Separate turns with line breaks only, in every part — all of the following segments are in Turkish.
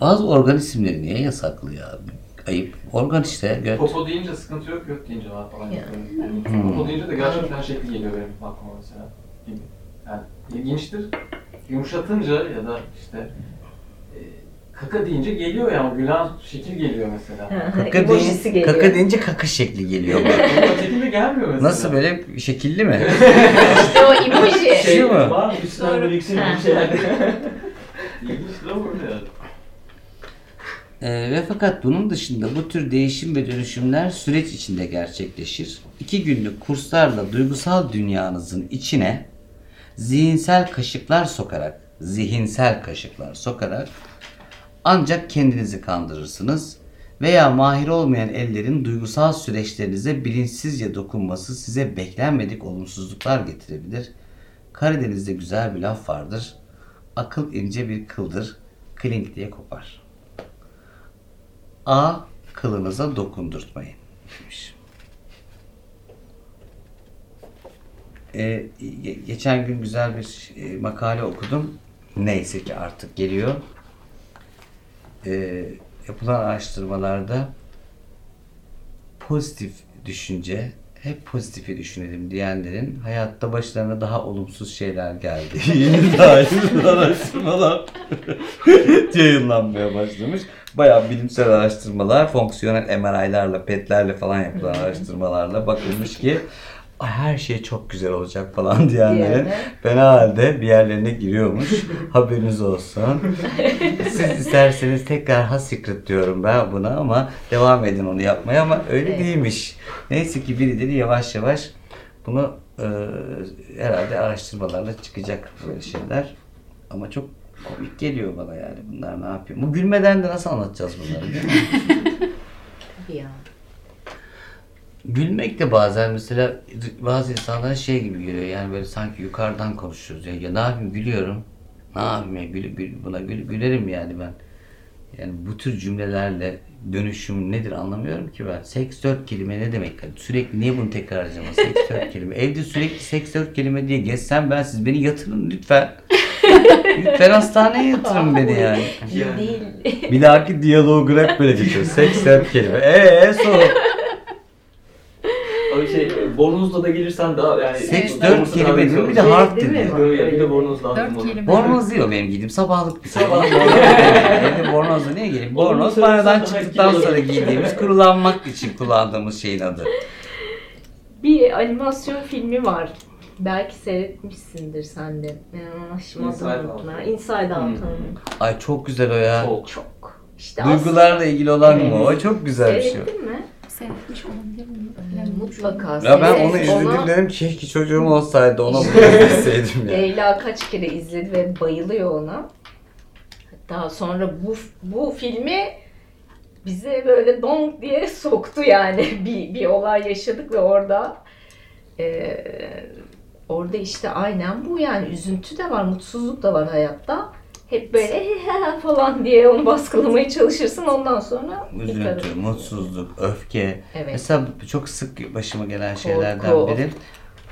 Bazı organ isimleri niye yasaklı ya? Ayıp. Organ işte göt.
Popo deyince sıkıntı yok, göt deyince var falan.
Ya.
Yani,
Hmm.
Popo deyince de gerçekten şekli geliyor benim aklıma mesela. Gibi. Yani ilginçtir. Yumuşatınca ya da işte e, kaka deyince geliyor yani gülen şekil geliyor mesela.
Kaka,
Emojisi
deyin,
geliyor.
kaka deyince kaka şekli geliyor.
Şekilde gelmiyor mesela.
Nasıl böyle şekilli mi?
İşte o emoji.
Şey mi?
Var mı?
Doğru.
böyle yükselik
Ha.
bir şeyler. İlginçtir ama öyle yani.
Ee, ve fakat bunun dışında bu tür değişim ve dönüşümler süreç içinde gerçekleşir. İki günlük kurslarla duygusal dünyanızın içine zihinsel kaşıklar sokarak, zihinsel kaşıklar sokarak ancak kendinizi kandırırsınız veya mahir olmayan ellerin duygusal süreçlerinize bilinçsizce dokunması size beklenmedik olumsuzluklar getirebilir. Karadeniz'de güzel bir laf vardır. Akıl ince bir kıldır, klink diye kopar. A kılınıza dokundurtmayın. demiş. Ee, ge- geçen gün güzel bir e, makale okudum. Neyse ki artık geliyor. Ee, yapılan araştırmalarda pozitif düşünce, hep pozitifi düşünelim diyenlerin hayatta başlarına daha olumsuz şeyler geldi. Yeni dair araştırmalar yayınlanmaya başlamış. Bayağı bilimsel araştırmalar, fonksiyonel MRI'larla, PET'lerle falan yapılan araştırmalarla bakılmış ki "Ay, her şey çok güzel olacak falan diyenlerin
Diyenler.
fena halde bir yerlerine giriyormuş. Haberiniz olsun. Siz isterseniz tekrar ha secret diyorum ben buna ama devam edin onu yapmaya ama öyle
Evet.
değilmiş. Neyse ki birileri yavaş yavaş bunu e, herhalde araştırmalarla çıkacak böyle şeyler. Ama çok komik geliyor bana yani bunlar ne yapıyor. Bu gülmeden de nasıl anlatacağız bunları değil mi?
Tabii ya.
Gülmek de bazen mesela bazı insanlara şey gibi geliyor. Yani böyle sanki yukarıdan konuşuyoruz. Ya, ya ne yapayım gülüyorum. Ne yapayım ya? Gül, gül- buna gül, gülerim yani ben. Yani bu tür cümlelerle dönüşüm nedir anlamıyorum ki ben. Seks dört kelime ne demek? Sürekli niye bunu tekrar edeceğim? Seks dört kelime. Evde sürekli seks dört kelime diye gezsem ben siz beni yatırın lütfen. Lütfen hastaneye yatırın beni yani.
Yani.
Bir dahaki diyalogu hep böyle geçiyor seks dört kelime. Eee sonra
şey, bornozla da gelirsen daha yani...
Seks
Evet.
dört
Bornozla
kelime
daha
değil mi?
güzel
Bir de harf
Değil mi?
dedi.
Bir de bornoz lazım
Dört
ona.
kelime.
Bornoz diyor benim giydiğim sabahlık bir şey. Evde bornozla niye geleyim? Bornoz
daha
çıktıktan sonra giydiğimiz kurulanmak için kullandığımız şeyin adı.
Bir animasyon filmi var. Belki seyretmişsindir sen de. Şimdi
Inside Out.
Inside
Hmm.
Out'un.
Ay çok güzel o ya.
Çok.
Çok. İşte
Duygularla ilgili olan mı? O çok güzel bir şey.
Seyrettin mi?
Seyretmiş olabilir miyim?
Ee,
Bilemiyorum.
Mutlaka.
Ya ben onu izledim dedim keşke çocuğum olsaydı ona bunu izleseydim ya.
Leyla kaç kere izledi ve bayılıyor ona. Hatta sonra bu bu filmi bize böyle donk diye soktu yani bir, bir olay yaşadık ve orada eee, orada işte aynen bu yani üzüntü de var mutsuzluk da var hayatta. Hep böyle falan diye onu baskılamaya çalışırsın ondan sonra
Üzüntü, mutsuzluk, öfke.
Evet.
Mesela çok sık başıma gelen şeylerden
Korku.
biri.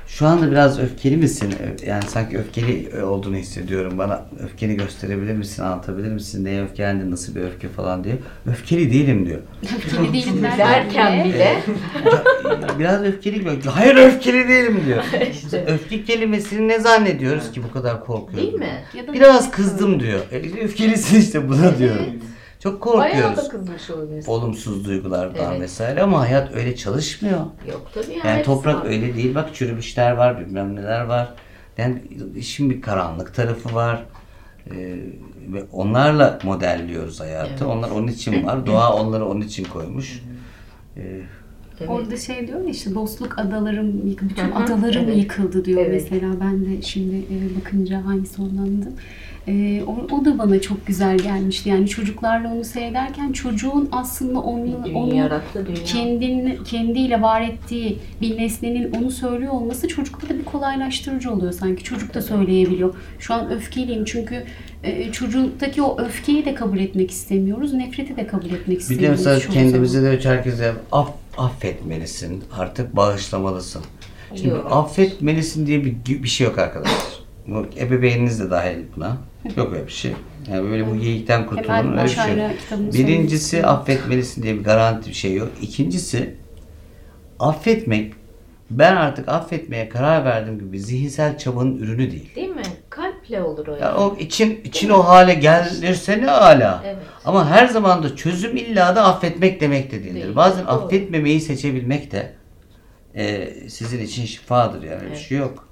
Şu anda biraz öfkeli misin? Yani sanki öfkeli olduğunu hissediyorum. Bana öfkeni gösterebilir misin? Anlatabilir misin? Neye öfkelendin? Nasıl bir öfke falan diye. Öfkeli değilim diyor.
Öfkeli değilim
Derken bile
Ya, biraz öfkeli gibi. Hayır öfkeli değilim diyor.
işte
Öfke kelimesini ne zannediyoruz ki bu kadar korkuyoruz?
değil mi?
Ya da
Biraz kızdım diyor. E, öfkelisin işte buna diyorum. Çok
Bayağı
korkuyoruz.
da kızmış olabilirsin.
Olumsuz duygulardan
Evet.
vesaire ama hayat öyle çalışmıyor.
Yok tabii ya.
Yani
hepsi
toprak
var.
öyle değil. Bak çürümüşler var, bilmem neler var. Yani işin bir karanlık tarafı var. Ee, ve onlarla modelliyoruz hayatı.
Evet.
Onlar onun için var. Doğa onları onun için koymuş. Ee,
Evet.
Orada şey diyor ya işte dostluk adalarım, bütün adalarım
evet.
yıkıldı diyor
Evet.
mesela. Ben de şimdi e, bakınca hangisi olandı. E, o, o da bana çok güzel gelmişti. Yani çocuklarla onu seyrederken çocuğun aslında onu,
Bir
onu
yarattığı dünya.
kendin, kendiyle var ettiği bir nesnenin onu söylüyor olması çocukta da bir kolaylaştırıcı oluyor sanki. Çocuk da söyleyebiliyor. Şu an öfkeliyim çünkü e, çocuktaki o öfkeyi de kabul etmek istemiyoruz. Nefreti de kabul etmek
bir de
istemiyoruz.
mesela kendimize de herkese aff, affetmelisin. Artık bağışlamalısın. Şimdi
Yok.
affetmelisin diye bir, bir şey yok arkadaşlar. Bu ebeveyniniz de dahil buna. Yok öyle bir şey. Yani böyle bu geyikten kurtulmanın öyle bir şey yok. Birincisi affetmelisin diye bir garanti bir şey yok. İkincisi affetmek ben artık affetmeye karar verdiğim gibi zihinsel çabanın ürünü değil.
Değil mi? Kalple olur o
Ya
yani.
o için için o hale gelirse ne hala.
Evet.
Ama her zaman da çözüm illa da affetmek demek de değildir.
Değil,
Bazen
doğru.
affetmemeyi seçebilmek de e, sizin için şifadır yani bir
Evet.
şey yok.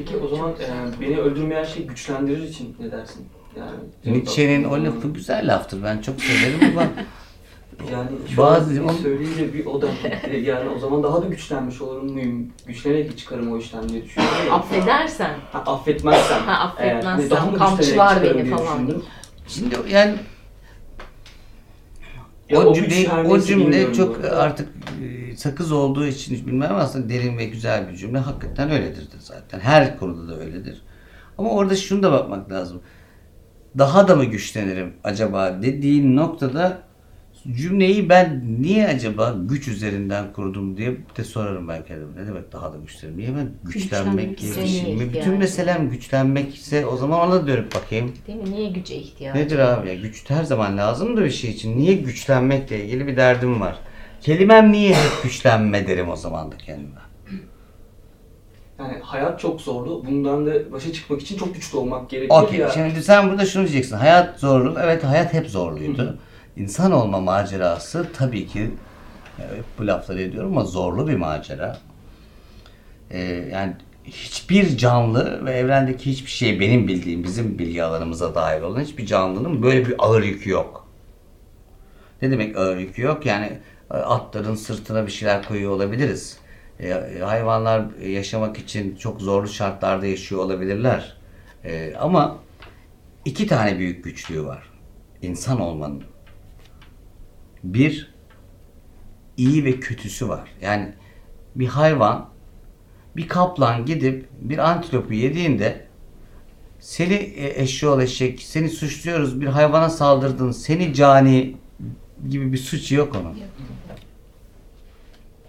Peki o zaman e, beni öldürmeyen şey güçlendirir için ne dersin? Yani
Nietzsche'nin o lafı güzel laftır. Ben çok severim ama
yani şu
Bazı- on-
söyleyince bir o da gitti. yani o zaman daha da güçlenmiş olurum muyum? Güçlenerek çıkarım o işten diye düşünüyorum.
Affedersen.
Ha, affetmezsem.
Ha, affetmezsem,
eğer, daha mı
kamçılar
güçlenerek çıkarım diye
falan
düşündüm.
şimdi yani
Ya
o
güç
cümle o cümle çok
arada.
artık e, sakız olduğu için hiç bilmem aslında derin ve güzel bir cümle. Hakikaten öyledir de zaten. Her konuda da öyledir. Ama orada şunu da bakmak lazım. Daha da mı güçlenirim acaba dediğin noktada cümleyi ben niye acaba güç üzerinden kurdum diye de sorarım ben kendime. Ne demek daha da güçlenirim? Niye ben güçlenmek
Güçlenmek
diye bir şey mi? Bütün
ihtiyacım.
meselem güçlenmek ise o zaman ona dönüp bakayım.
Değil mi? Niye güce ihtiyacı?
Nedir abi ya? Güç her zaman lazım da bir şey için. Niye güçlenmekle ilgili bir derdim var. Kelimem niye hep güçlenme derim o zaman da kendime.
Yani hayat çok zorlu. Bundan da başa çıkmak için çok güçlü olmak gerekiyor
Okey.
ya.
Şimdi sen burada şunu diyeceksin. Hayat zorlu. Evet hayat hep zorluydu. İnsan olma macerası tabii ki evet, bu lafları ediyorum ama zorlu bir macera. Ee, yani hiçbir canlı ve evrendeki hiçbir şey benim bildiğim, bizim bilgi alanımıza dahil olan hiçbir canlının böyle bir ağır yükü yok. Ne demek ağır yükü yok? Yani e, atların sırtına bir şeyler koyuyor olabiliriz. E, hayvanlar yaşamak için çok zorlu şartlarda yaşıyor olabilirler. E, ama iki tane büyük güçlüğü var. İnsan olmanın. Bir, iyi ve kötüsü var. Yani bir hayvan, bir kaplan gidip bir antilopu yediğinde seni e, eşyol eşek, seni suçluyoruz bir hayvana saldırdın, seni cani gibi bir suç yok onun.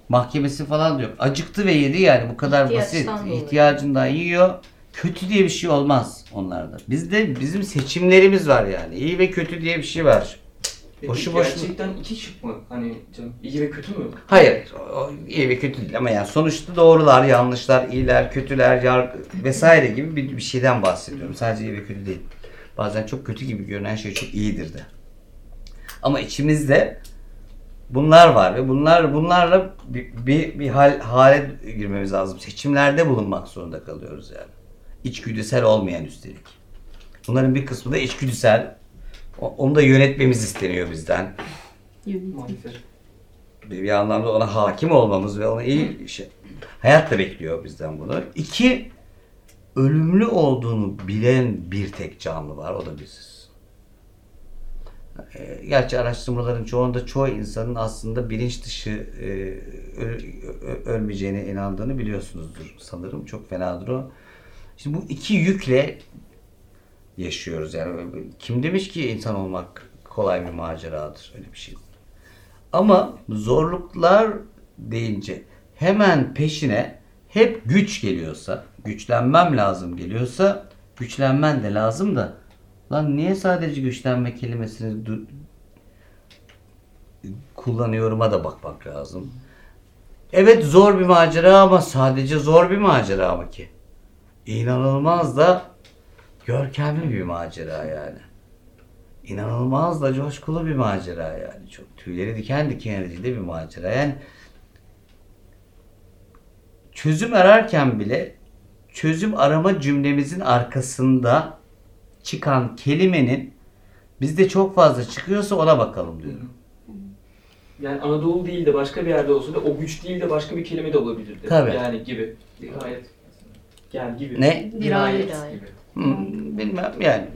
Mahkemesi falan da yok. Acıktı ve yedi yani bu kadar basit.
İhtiyaçtan dolayı.
İhtiyacından yiyor. Kötü diye bir şey olmaz onlarda. Bizde bizim seçimlerimiz var yani. İyi ve kötü diye bir şey var.
Peki
boşu boşuna-
gerçekten iki şık mı? Hani canım iyi ve kötü mü?
Hayır, iyi ve kötü değil ama yani sonuçta doğrular, yanlışlar, iyiler, kötüler, yargı vesaire gibi bir, bir şeyden bahsediyorum. Sadece iyi ve kötü değil. Bazen çok kötü gibi görünen şey çok iyidir de. Ama içimizde bunlar var ve bunlar bunlarla bir, bir, bir hal, hale girmemiz lazım. Seçimlerde bulunmak zorunda kalıyoruz yani. İçgüdüsel olmayan üstelik. Bunların bir kısmı da içgüdüsel. Onu da yönetmemiz isteniyor bizden.
Maalesef.
bir anlamda ona hakim olmamız ve ona iyi şey. Hayat da bekliyor bizden bunu. İki, ölümlü olduğunu bilen bir tek canlı var. O da biziz. Ee, Gerçi araştırmaların çoğunda çoğu insanın aslında bilinç dışı e, ölmeyeceğine inandığını biliyorsunuzdur sanırım. Çok fenadır o. Şimdi bu iki yükle yaşıyoruz. Yani kim demiş ki insan olmak kolay bir maceradır? Öyle bir şey. Ama zorluklar deyince hemen peşine hep güç geliyorsa, güçlenmem lazım geliyorsa, güçlenmen de lazım da lan niye sadece güçlenme kelimesini kullanıyorum'a da bakmak lazım. Evet zor bir macera ama sadece zor bir macera mı ki? İnanılmaz da görkemli bir macera yani. İnanılmaz da coşkulu bir macera yani. Çok tüyleri diken diken edici bir macera. Yani çözüm ararken bile çözüm arama cümlemizin arkasında çıkan kelimenin bizde çok fazla çıkıyorsa ona bakalım diyorum.
Yani Anadolu değil de başka bir yerde olsa da o güç değil de başka bir kelime de olabilirdi.
Tabii.
Yani gibi. Dirayet. Yani gibi.
Ne?
Dirayet.
Dirayet.
gibi.
Hmm, bilmem yani.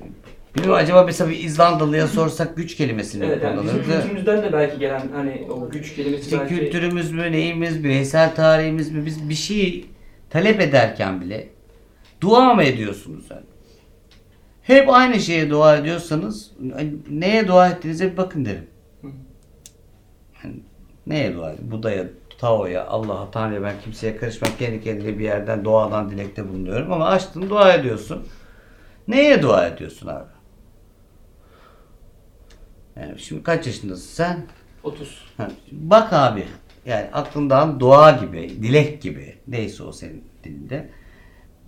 Bilmiyorum acaba mesela bir İzlandalı'ya sorsak güç kelimesini
Evet yani bizim kültürümüzden de belki gelen hani o güç kelimesi
İşte
belki...
kültürümüz mü, neyimiz, bireysel tarihimiz mi? Biz bir şey talep ederken bile dua mı ediyorsunuz yani? Hep aynı şeye dua ediyorsanız neye dua ettiğinize bir bakın derim. Yani neye dua edin? Buda'ya Tao'ya, Allah'a, Tanrı'ya ben kimseye karışmam. Kendi kendine bir yerden doğadan dilekte bulunuyorum. Ama açtın dua ediyorsun. Neye dua ediyorsun abi? Yani şimdi kaç yaşındasın sen?
30.
Ha, Bak abi yani aklından dua gibi, dilek gibi neyse o senin dilinde.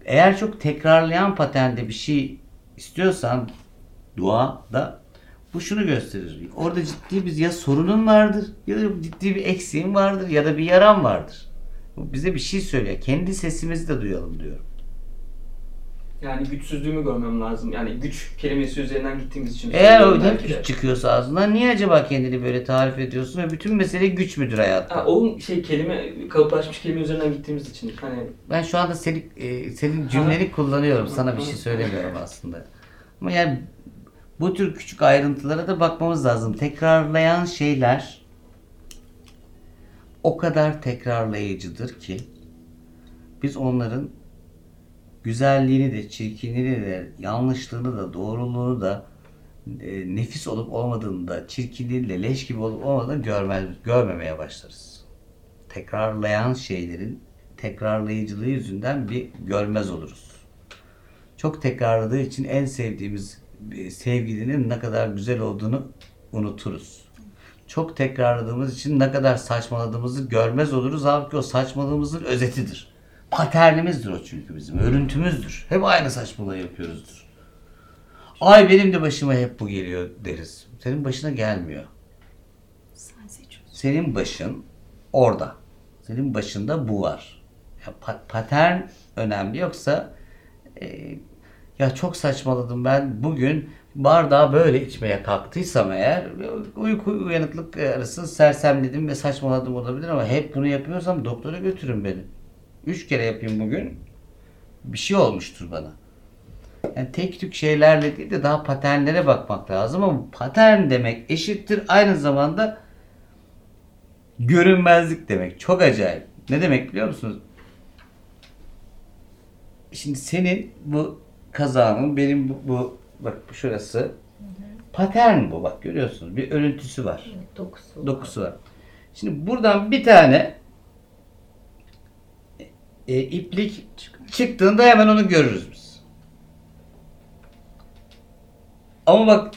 Eğer çok tekrarlayan paternde bir şey istiyorsan dua da bu şunu gösterir. Orada ciddi bir ya sorunun vardır ya da ciddi bir eksiğin vardır ya da bir yaran vardır. Bu bize bir şey söylüyor. Kendi sesimizi de duyalım diyorum.
Yani güçsüzlüğümü görmem lazım. Yani güç kelimesi üzerinden gittiğimiz için.
Eğer
belki de.
güç çıkıyorsa ağzından niye acaba kendini böyle tarif ediyorsun ve bütün mesele güç müdür hayatta?
Ha, o şey kelime, kalıplaşmış kelime üzerinden gittiğimiz için. Hani
Ben şu anda senin, e, senin cümleni kullanıyorum. Sana bir şey söylemiyorum aslında. Ama yani bu tür küçük ayrıntılara da bakmamız lazım. Tekrarlayan şeyler o kadar tekrarlayıcıdır ki biz onların güzelliğini de, çirkinliğini de, yanlışlığını da, doğruluğunu da, e, nefis olup olmadığını da, çirkinliğiyle leş gibi olup olmadığını görmez, görmemeye başlarız. Tekrarlayan şeylerin tekrarlayıcılığı yüzünden bir görmez oluruz. Çok tekrarladığı için en sevdiğimiz e, sevgilinin ne kadar güzel olduğunu unuturuz. Çok tekrarladığımız için ne kadar saçmaladığımızı görmez oluruz. Halbuki o saçmalığımızın özetidir. Paternimizdir o çünkü bizim. Örüntümüzdür. Hep aynı saçmalığı yapıyoruzdur. Ay benim de başıma hep bu geliyor deriz. Senin başına gelmiyor.
Sen seçiyorsun.
Senin başın orada. Senin başında bu var. Ya pa- patern önemli yoksa e, ya çok saçmaladım ben bugün bardağı böyle içmeye kalktıysam eğer uyku uyanıklık arası sersemledim ve saçmaladım olabilir ama hep bunu yapıyorsam doktora götürün beni. Üç kere yapayım bugün bir şey olmuştur bana. Yani tek tük şeylerle değil de daha paternlere bakmak lazım ama patern demek eşittir aynı zamanda görünmezlik demek. Çok acayip. Ne demek biliyor musunuz? Şimdi senin bu kazağının benim bu, bu bak şurası patern bu bak görüyorsunuz. Bir örüntüsü var.
Dokusu.
Dokusu var. Şimdi buradan bir tane e, iplik çıktığında hemen onu görürüz biz. Ama bak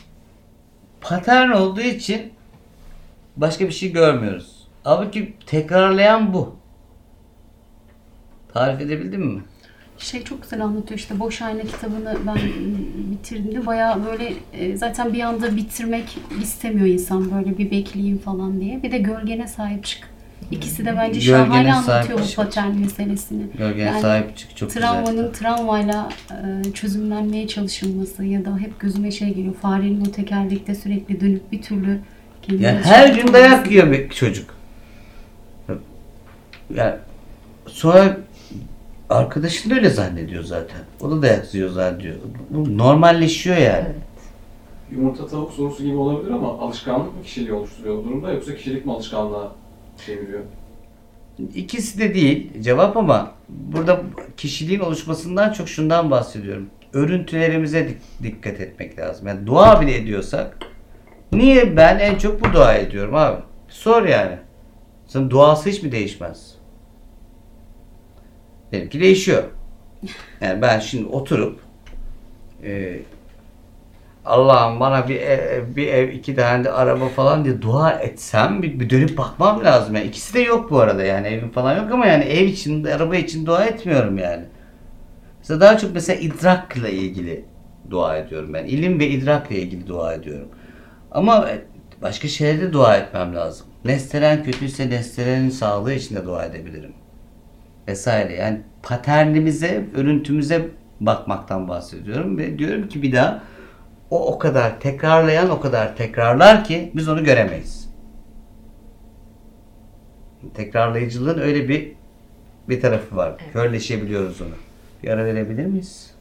patern olduğu için başka bir şey görmüyoruz. Halbuki tekrarlayan bu. Tarif edebildim mi?
Şey çok güzel anlatıyor işte Boş Ayna kitabını ben bitirdiğimde bayağı böyle e, zaten bir anda bitirmek istemiyor insan böyle bir bekleyeyim falan diye. Bir de gölgene sahip çık. İkisi de bence
Gölgene
şahane anlatıyor bu patern meselesini.
Gölgene
Yani
sahip çık çok güzel.
Travmanın travmayla e, çözümlenmeye çalışılması ya da hep gözüme şey geliyor. Farenin o tekerlekte sürekli dönüp bir türlü kendini
her gün dayak yiyor bir çocuk. Ya sonra arkadaşın da öyle zannediyor zaten. O da dayak yiyor zannediyor. Bu normalleşiyor yani.
Evet.
Yumurta tavuk sorusu gibi olabilir ama alışkanlık mı kişiliği oluşturuyor bu durumda yoksa kişilik mi alışkanlığa çeviriyor?
İkisi de değil cevap ama burada kişiliğin oluşmasından çok şundan bahsediyorum. Örüntülerimize dik- dikkat etmek lazım. Yani dua bile ediyorsak niye ben en çok bu dua ediyorum abi? Sor yani. Sen duası hiç mi değişmez? Benimki değişiyor. Yani ben şimdi oturup e, Allah'ım bana bir ev, bir ev, iki tane de araba falan diye dua etsem bir, bir dönüp bakmam lazım. Yani ikisi de yok bu arada yani evim falan yok ama yani ev için, araba için dua etmiyorum yani. Mesela daha çok mesela idrakla ilgili dua ediyorum ben. İlim ve idrakla ilgili dua ediyorum. Ama başka şeylerde dua etmem lazım. Nesteren kötüyse nesterenin sağlığı için de dua edebilirim. Vesaire. Yani paternimize, örüntümüze bakmaktan bahsediyorum ve diyorum ki bir daha o o kadar tekrarlayan o kadar tekrarlar ki biz onu göremeyiz. Tekrarlayıcılığın öyle bir bir tarafı var. Körleşebiliyoruz onu. Bir ara verebilir miyiz?